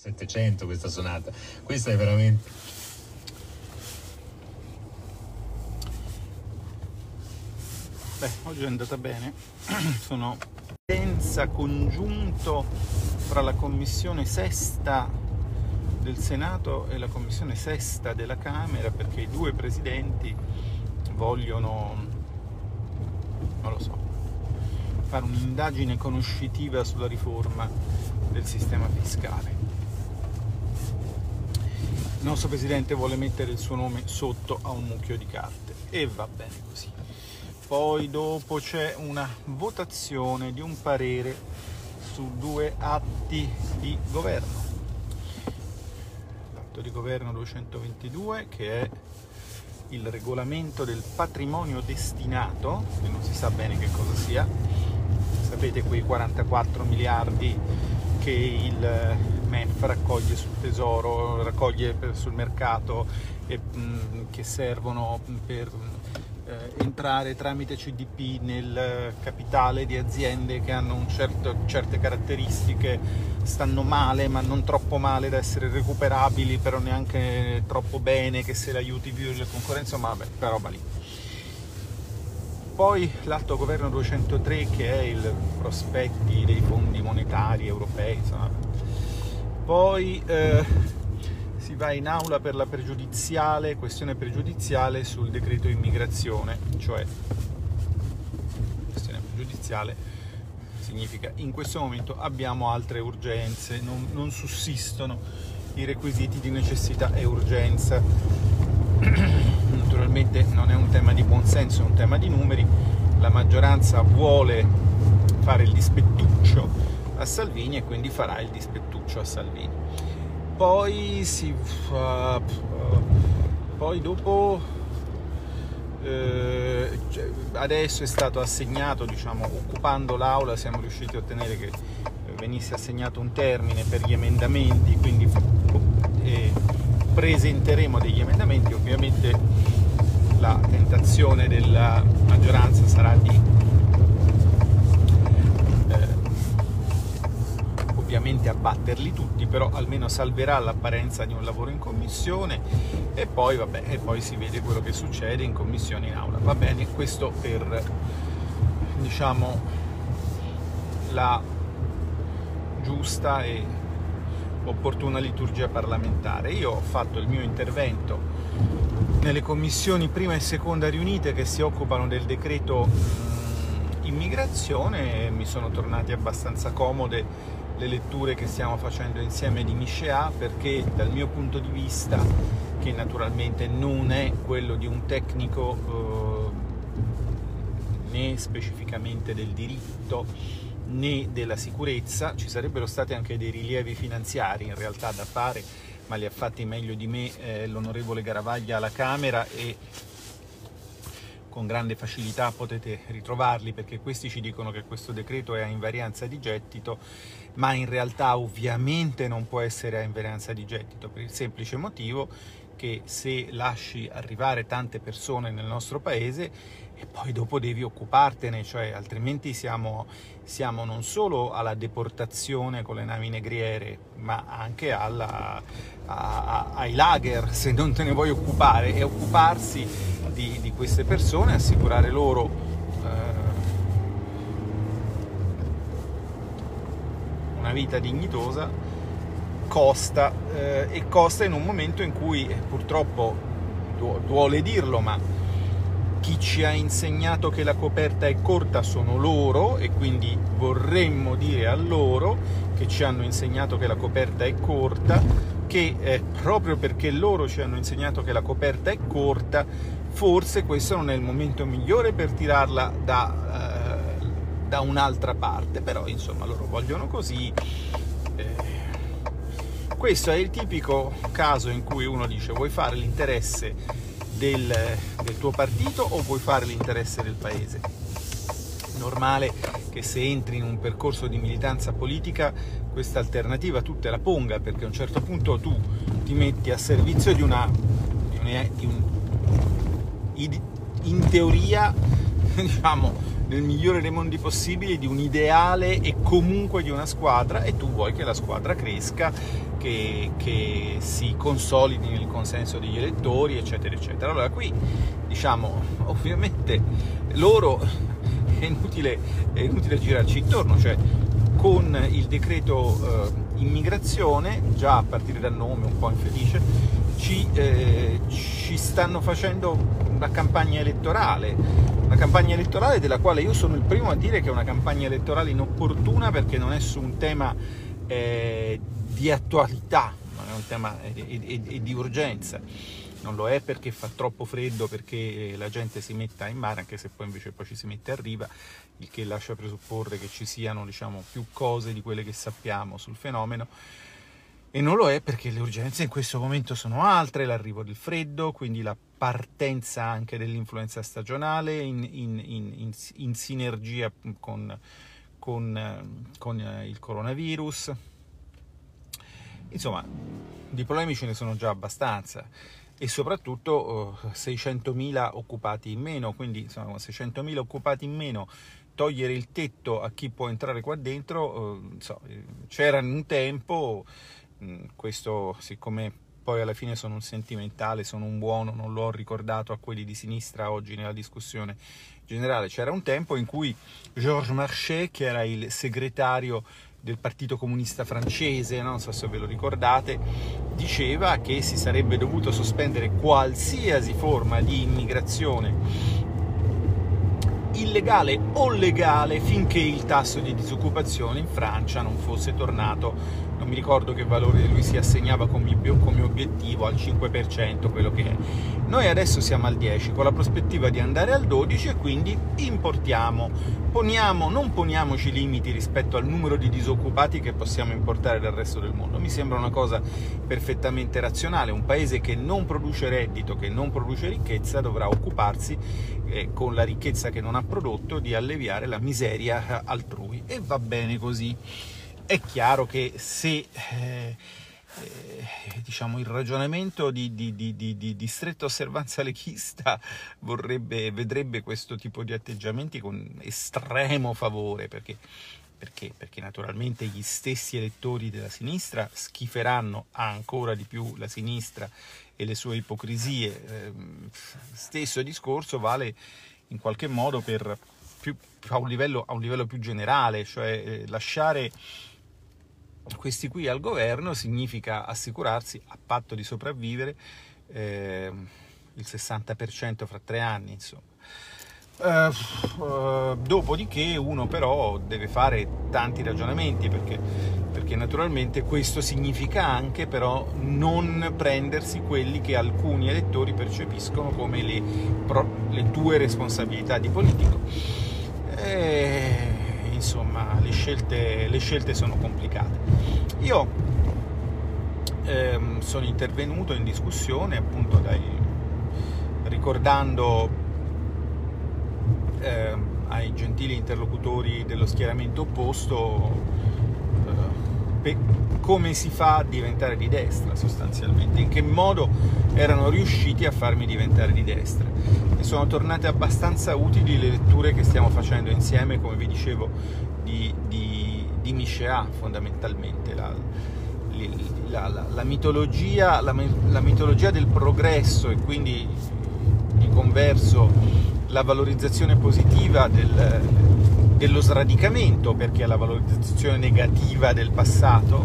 700 questa sonata. Questa è veramente... Beh, oggi è andata bene. Sono senza congiunto fra la commissione sesta del Senato e la commissione sesta della Camera perché i due presidenti vogliono, non lo so, fare un'indagine conoscitiva sulla riforma del sistema fiscale. Il nostro presidente vuole mettere il suo nome sotto a un mucchio di carte e va bene così. Poi dopo c'è una votazione di un parere su due atti di governo. L'atto di governo 222 che è il regolamento del patrimonio destinato, che non si sa bene che cosa sia, sapete quei 44 miliardi che il MEF raccoglie sul tesoro, raccoglie sul mercato e mh, che servono per eh, entrare tramite CDP nel capitale di aziende che hanno certo, certe caratteristiche, stanno male ma non troppo male da essere recuperabili, però neanche troppo bene che se l'aiuti più la concorrenza, ma vabbè, quella roba lì. Poi l'atto governo 203 che è il prospetti dei fondi monetari europei, insomma. Poi eh, si va in aula per la pregiudiziale, questione pregiudiziale sul decreto immigrazione, cioè questione pregiudiziale significa in questo momento abbiamo altre urgenze, non, non sussistono i requisiti di necessità e urgenza. Naturalmente non è un tema di buonsenso, è un tema di numeri. La maggioranza vuole fare il dispettuccio a Salvini e quindi farà il dispettuccio a Salvini. Poi si fa poi dopo eh, cioè, adesso è stato assegnato diciamo occupando l'aula siamo riusciti a ottenere che venisse assegnato un termine per gli emendamenti quindi eh, presenteremo degli emendamenti. Ovviamente la tentazione della maggioranza sarà di ovviamente abbatterli tutti, però almeno salverà l'apparenza di un lavoro in commissione e poi, vabbè, e poi si vede quello che succede in commissione in aula. Va bene, questo per diciamo la giusta e opportuna liturgia parlamentare. Io ho fatto il mio intervento nelle commissioni prima e seconda riunite che si occupano del decreto immigrazione e mi sono tornati abbastanza comode le letture che stiamo facendo insieme di Michéa perché dal mio punto di vista, che naturalmente non è quello di un tecnico eh, né specificamente del diritto né della sicurezza, ci sarebbero stati anche dei rilievi finanziari in realtà da fare, ma li ha fatti meglio di me eh, l'onorevole Garavaglia alla Camera e con grande facilità potete ritrovarli perché questi ci dicono che questo decreto è a invarianza di gettito, ma in realtà ovviamente non può essere a invarianza di gettito per il semplice motivo che se lasci arrivare tante persone nel nostro paese e poi dopo devi occupartene, cioè altrimenti siamo, siamo non solo alla deportazione con le navi negriere, ma anche alla, a, a, ai lager se non te ne vuoi occupare e occuparsi di, di queste persone, assicurare loro eh, una vita dignitosa costa eh, e costa in un momento in cui eh, purtroppo duole dirlo ma chi ci ha insegnato che la coperta è corta sono loro e quindi vorremmo dire a loro che ci hanno insegnato che la coperta è corta che eh, proprio perché loro ci hanno insegnato che la coperta è corta forse questo non è il momento migliore per tirarla da, eh, da un'altra parte, però insomma loro vogliono così. Eh, questo è il tipico caso in cui uno dice vuoi fare l'interesse del, del tuo partito o vuoi fare l'interesse del paese? Normale che se entri in un percorso di militanza politica questa alternativa tu te la ponga perché a un certo punto tu ti metti a servizio di una, di una, di un, in teoria diciamo, nel migliore dei mondi possibili di un ideale e comunque di una squadra e tu vuoi che la squadra cresca, che, che si consolidi nel consenso degli elettori, eccetera, eccetera. Allora qui diciamo, ovviamente loro è inutile, è inutile girarci intorno, cioè con il decreto eh, immigrazione, già a partire dal nome un po' infelice, ci, eh, ci stanno facendo una campagna elettorale, una campagna elettorale della quale io sono il primo a dire che è una campagna elettorale inopportuna perché non è su un tema eh, di attualità, ma è un tema di, di urgenza non lo è perché fa troppo freddo, perché la gente si metta in mare, anche se poi invece poi ci si mette a riva, il che lascia presupporre che ci siano diciamo, più cose di quelle che sappiamo sul fenomeno. E non lo è perché le urgenze in questo momento sono altre, l'arrivo del freddo, quindi la partenza anche dell'influenza stagionale in, in, in, in sinergia con, con, con il coronavirus. Insomma, di problemi ce ne sono già abbastanza e soprattutto uh, 600.000 occupati in meno, quindi insomma 600.000 occupati in meno, togliere il tetto a chi può entrare qua dentro, uh, so, c'era un tempo, mm, questo siccome poi alla fine sono un sentimentale, sono un buono, non l'ho ricordato a quelli di sinistra oggi nella discussione generale, c'era un tempo in cui Georges Marchais, che era il segretario del Partito Comunista francese, non so se ve lo ricordate, diceva che si sarebbe dovuto sospendere qualsiasi forma di immigrazione illegale o legale finché il tasso di disoccupazione in Francia non fosse tornato non mi ricordo che valore lui si assegnava come, obiettivo, al 5%, quello che è. Noi adesso siamo al 10%, con la prospettiva di andare al 12% e quindi importiamo. Poniamo, non poniamoci limiti rispetto al numero di disoccupati che possiamo importare dal resto del mondo. Mi sembra una cosa perfettamente razionale. Un paese che non produce reddito, che non produce ricchezza, dovrà occuparsi eh, con la ricchezza che non ha prodotto di alleviare la miseria altrui. E va bene così. È chiaro che se eh, eh, diciamo, il ragionamento di, di, di, di, stretta osservanza leghista vorrebbe, vedrebbe questo tipo di atteggiamenti con estremo favore, perché, perché, perché naturalmente gli stessi elettori della sinistra schiferanno ancora di più la sinistra e le sue ipocrisie. Eh, stesso discorso vale in qualche modo per più, a, un livello, a un livello più generale, cioè eh, lasciare questi qui al governo significa assicurarsi a patto di sopravvivere eh, il 60% fra tre anni, insomma. Uh, uh, dopodiché uno però deve fare tanti ragionamenti perché, perché, naturalmente questo significa anche però non prendersi quelli che alcuni elettori percepiscono come le, pro, le tue responsabilità di politico. E, le scelte, le scelte sono complicate. Io ehm, sono intervenuto in discussione appunto dai, ricordando ehm, ai gentili interlocutori dello schieramento opposto eh, come si fa a diventare di destra sostanzialmente, in che modo erano riusciti a farmi diventare di destra. E sono tornate abbastanza utili le letture che stiamo facendo insieme, come vi dicevo, di, Michéa fondamentalmente. La, la, la, la, mitologia, la, mitologia, del progresso e quindi di converso la valorizzazione positiva del, dello sradicamento, perché è la valorizzazione negativa del passato,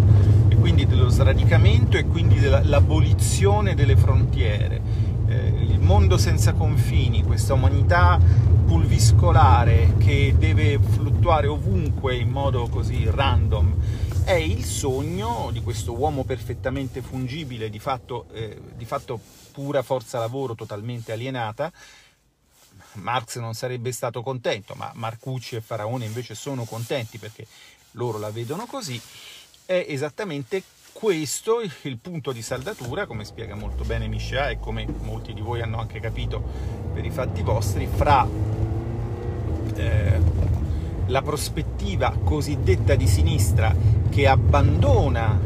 e quindi dello sradicamento e quindi dell'abolizione delle frontiere. Eh, il mondo senza confini, questa umanità pulviscolare che deve fluttuare ovunque in modo così random, è il sogno di questo uomo perfettamente fungibile, di fatto, eh, di fatto pura forza lavoro totalmente alienata, Marx non sarebbe stato contento, ma Marcucci e Faraone invece sono contenti perché loro la vedono così, è esattamente questo il punto di saldatura, come spiega molto bene Michel e come molti di voi hanno anche capito per i fatti vostri, fra eh, la prospettiva cosiddetta di sinistra che abbandona,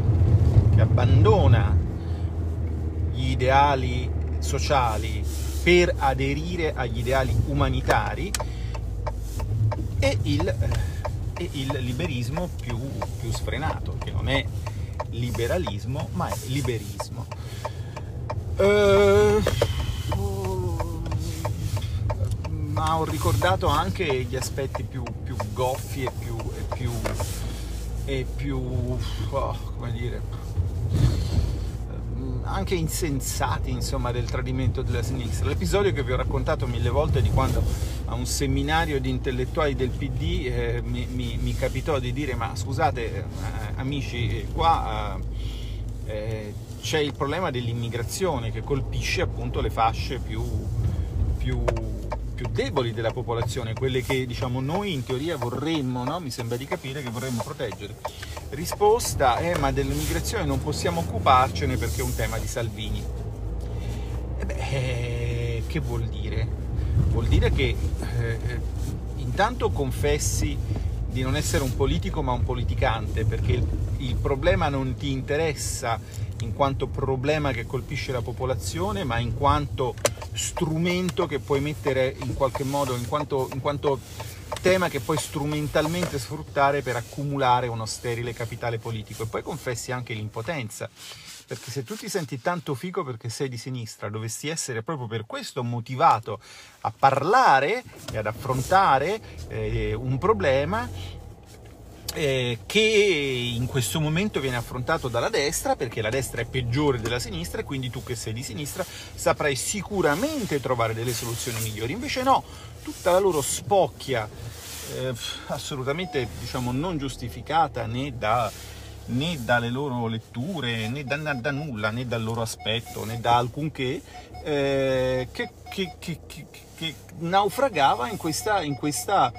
che abbandona gli ideali sociali per aderire agli ideali umanitari e il, e il liberismo più, più sfrenato, che non è liberalismo, ma è liberismo. Uh, ma ho ricordato anche gli aspetti più, più goffi e più, e più, e più oh, come dire, anche insensati insomma del tradimento della sinistra. L'episodio che vi ho raccontato mille volte di quando a un seminario di intellettuali del PD eh, mi, mi, mi, capitò di dire ma scusate eh, amici qua eh, c'è il problema dell'immigrazione che colpisce appunto le fasce più, più, più deboli della popolazione, quelle che diciamo noi in teoria vorremmo, no? mi sembra di capire che vorremmo proteggere risposta è ma dell'immigrazione non possiamo occuparcene perché è un tema di Salvini. E beh, eh, che vuol dire? Vuol dire che eh, intanto confessi di non essere un politico ma un politicante, perché il, il problema non ti interessa in quanto problema che colpisce la popolazione, ma in quanto strumento che puoi mettere in qualche modo, in quanto, in quanto tema che puoi strumentalmente sfruttare per accumulare uno sterile capitale politico. E poi confessi anche l'impotenza, perché se tu ti senti tanto figo perché sei di sinistra, dovresti essere proprio per questo motivato a parlare e ad affrontare eh, un problema eh, che in questo momento viene affrontato dalla destra perché la destra è peggiore della sinistra e quindi tu che sei di sinistra saprai sicuramente trovare delle soluzioni migliori. Invece no, tutta la loro spocchia eh, assolutamente diciamo non giustificata né, da, né dalle loro letture né da, da, nulla né dal loro aspetto né da alcunché eh, che, che, che, che, naufragava in questa, in questa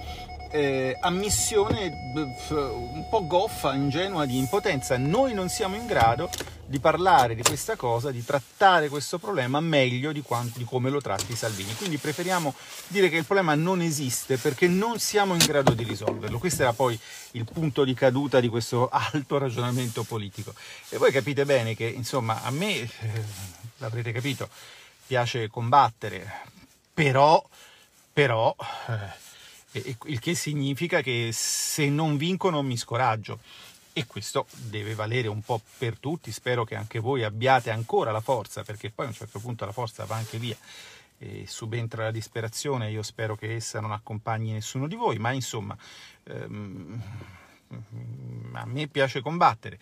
eh, ammissione un po' goffa, ingenua di impotenza. Noi non siamo in grado di parlare di questa cosa, di trattare questo problema meglio di, quanto, di come lo tratti Salvini. Quindi preferiamo dire che il problema non esiste perché non siamo in grado di risolverlo. Questo era poi il punto di caduta di questo alto ragionamento politico. E voi capite bene che, insomma, a me, eh, l'avrete capito, piace combattere, però, però eh, il che significa che se non vincono mi scoraggio. E questo deve valere un po' per tutti, spero che anche voi abbiate ancora la forza, perché poi a un certo punto la forza va anche via. E subentra la disperazione, io spero che essa non accompagni nessuno di voi, ma insomma ehm, a me piace combattere,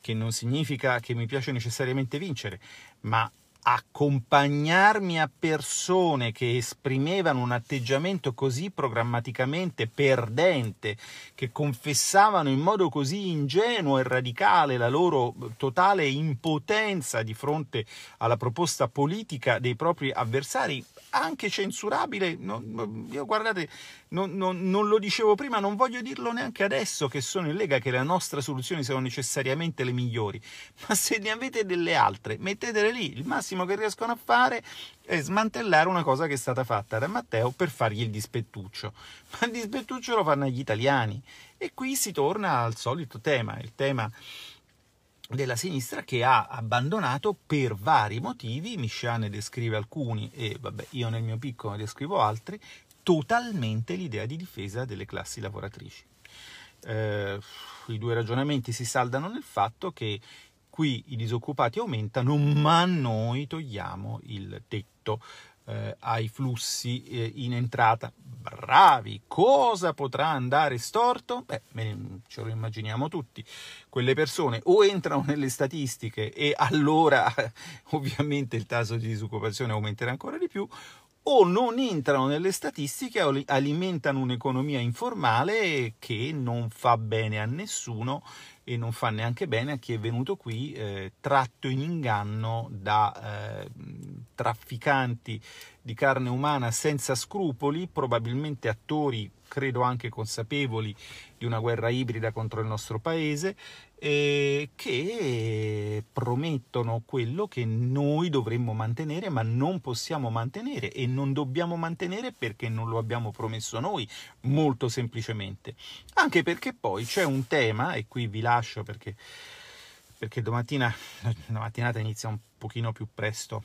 che non significa che mi piace necessariamente vincere, ma accompagnarmi a persone che esprimevano un atteggiamento così programmaticamente perdente, che confessavano in modo così ingenuo e radicale la loro totale impotenza di fronte alla proposta politica dei propri avversari, anche censurabile. Non, io guardate, non, non, non, lo dicevo prima, non voglio dirlo neanche adesso che sono in Lega che le nostre soluzioni siano necessariamente le migliori, ma se ne avete delle altre, mettetele lì. Il massimo che riescono a fare è smantellare una cosa che è stata fatta da Matteo per fargli il dispettuccio. Ma il dispettuccio lo fanno gli italiani. E qui si torna al solito tema, il tema della sinistra che ha abbandonato per vari motivi, Miscià ne descrive alcuni e vabbè, io nel mio piccolo ne descrivo altri, totalmente l'idea di difesa delle classi lavoratrici. Eh, I due ragionamenti si saldano nel fatto che qui i disoccupati aumentano, ma noi togliamo il tetto eh, ai flussi eh, in entrata. Bravi, cosa potrà andare storto? Beh, ce lo immaginiamo tutti. Quelle persone o entrano nelle statistiche e allora ovviamente il tasso di disoccupazione aumenterà ancora di più, o non entrano nelle statistiche e alimentano un'economia informale che non fa bene a nessuno e non fa neanche bene a chi è venuto qui eh, tratto in inganno da eh, trafficanti di carne umana senza scrupoli, probabilmente attori, credo anche consapevoli di una guerra ibrida contro il nostro paese, eh, che promettono quello che noi dovremmo mantenere, ma non possiamo mantenere e non dobbiamo mantenere perché non lo abbiamo promesso noi, molto semplicemente. Anche perché poi c'è un tema, e qui vi lascio perché, perché domattina la mattinata inizia un pochino più presto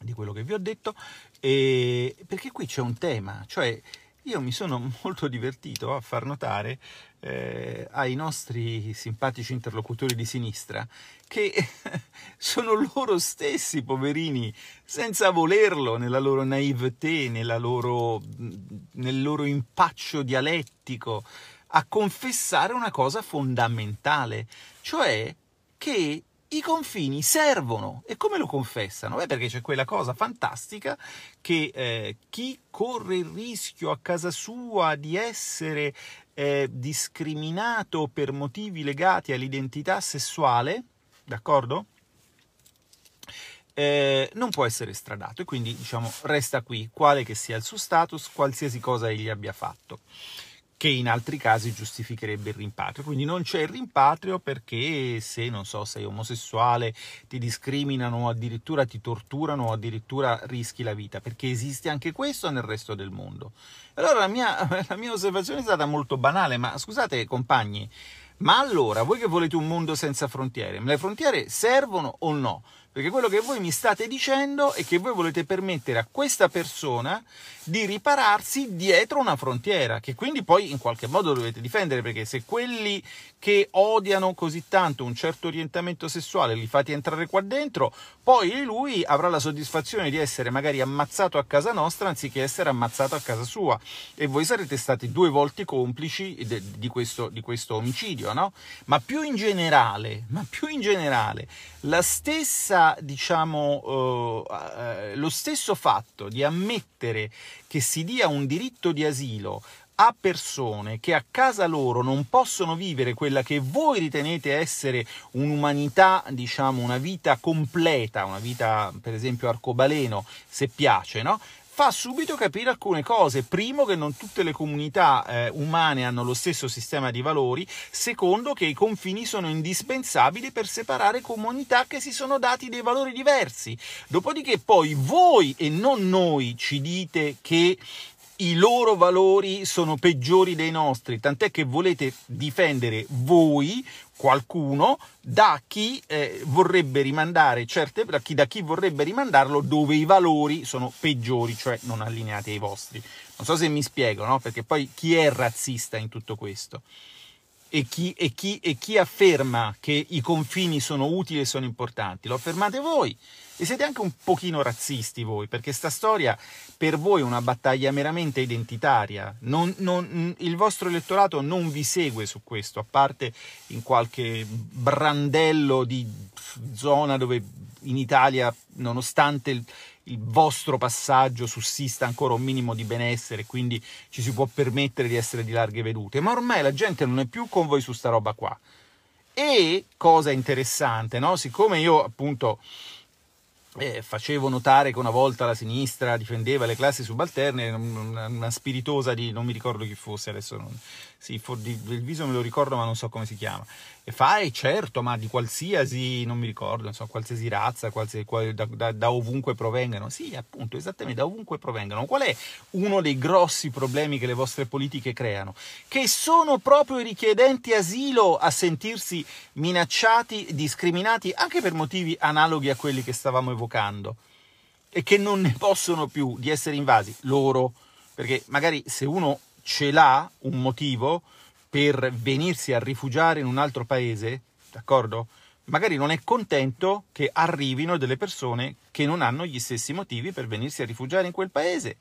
di quello che vi ho detto, perché qui c'è un tema, cioè io mi sono molto divertito a far notare eh, ai nostri simpatici interlocutori di sinistra che sono loro stessi, poverini, senza volerlo, nella loro naivete, nella loro, nel loro impaccio dialettico, a confessare una cosa fondamentale, cioè che i confini servono. E come lo confessano? Beh, perché c'è quella cosa fantastica che eh, chi corre il rischio a casa sua di essere eh, discriminato per motivi legati all'identità sessuale, d'accordo? Eh, non può essere estradato e quindi diciamo resta qui, quale che sia il suo status, qualsiasi cosa egli abbia fatto che in altri casi giustificherebbe il rimpatrio. Quindi non c'è il rimpatrio perché se, non so, sei omosessuale, ti discriminano o addirittura ti torturano o addirittura rischi la vita, perché esiste anche questo nel resto del mondo. Allora la mia, la mia osservazione è stata molto banale, ma scusate compagni, ma allora voi che volete un mondo senza frontiere, le frontiere servono o no? Perché quello che voi mi state dicendo è che voi volete permettere a questa persona di ripararsi dietro una frontiera, che quindi poi in qualche modo dovete difendere, perché se quelli che odiano così tanto un certo orientamento sessuale li fate entrare qua dentro, poi lui avrà la soddisfazione di essere magari ammazzato a casa nostra anziché essere ammazzato a casa sua e voi sarete stati due volte complici di questo, di questo omicidio, no? Ma più in generale, ma più in generale, la stessa, diciamo, uh, lo stesso fatto di ammettere che si dia un diritto di asilo a persone che a casa loro non possono vivere quella che voi ritenete essere un'umanità, diciamo una vita completa, una vita per esempio arcobaleno, se piace, no? fa subito capire alcune cose. Primo, che non tutte le comunità eh, umane hanno lo stesso sistema di valori. Secondo, che i confini sono indispensabili per separare comunità che si sono dati dei valori diversi. Dopodiché poi voi e non noi ci dite che i loro valori sono peggiori dei nostri, tant'è che volete difendere voi, qualcuno, da chi eh, vorrebbe rimandare certe, da chi, da chi vorrebbe rimandarlo dove i valori sono peggiori, cioè non allineati ai vostri. Non so se mi spiego, no? Perché poi chi è razzista in tutto questo? E chi, e, chi, e chi afferma che i confini sono utili e sono importanti? Lo affermate voi. E siete anche un pochino razzisti voi, perché sta storia per voi è una battaglia meramente identitaria. Non, non, il vostro elettorato non vi segue su questo, a parte in qualche brandello di zona dove in Italia, nonostante il, il vostro passaggio sussista ancora un minimo di benessere, quindi ci si può permettere di essere di larghe vedute, ma ormai la gente non è più con voi su sta roba qua. E cosa interessante, no? Siccome io appunto eh, facevo notare che una volta la sinistra difendeva le classi subalterne, una, spiritosa di non mi ricordo chi fosse adesso, non, sì, for, di, del viso me lo ricordo ma non so come si chiama. E fai, certo, ma di qualsiasi, non mi ricordo, non so, qualsiasi razza, qualsiasi, da, da, da, ovunque provengano. Sì, appunto, esattamente, da ovunque provengano. Qual è uno dei grossi problemi che le vostre politiche creano? Che sono proprio i richiedenti asilo a sentirsi minacciati, discriminati, anche per motivi analoghi a quelli che stavamo evocando. E che non ne possono più di essere invasi loro. Perché magari se uno ce l'ha un motivo per venirsi a rifugiare in un altro paese, d'accordo? Magari non è contento che arrivino delle persone che non hanno gli stessi motivi per venirsi a rifugiare in quel paese.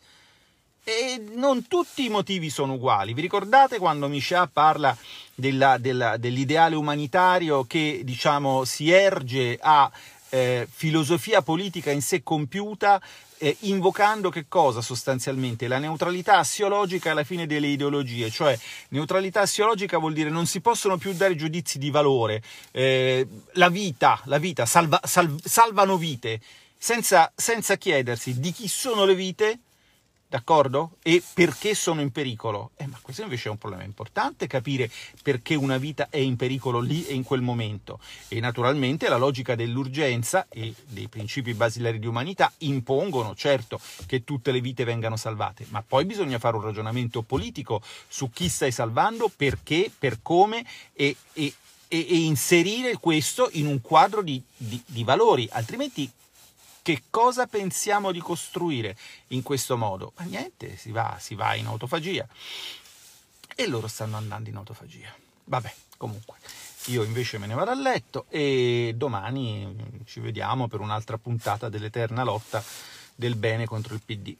E non tutti i motivi sono uguali. Vi ricordate quando Michel parla della, della, dell'ideale umanitario che diciamo si erge a eh, filosofia politica in sé compiuta eh, invocando che cosa sostanzialmente? La neutralità assiologica alla fine delle ideologie, cioè neutralità assiologica vuol dire non si possono più dare giudizi di valore, eh, la vita, la vita salva, sal, salvano vite, senza, senza chiedersi di chi sono le vite, d'accordo? E perché sono in pericolo? Eh, ma questo invece è un problema importante, capire perché una vita è in pericolo lì e in quel momento. E naturalmente la logica dell'urgenza e dei principi basilari di umanità impongono, certo, che tutte le vite vengano salvate, ma poi bisogna fare un ragionamento politico su chi stai salvando, perché, per come e, e, e inserire questo in un quadro di, di, di valori, altrimenti Che cosa pensiamo di costruire in questo modo? Ma niente, si va, si va in autofagia e loro stanno andando in autofagia. Vabbè, comunque, io invece me ne vado a letto e domani ci vediamo per un'altra puntata dell'eterna lotta del bene contro il PD.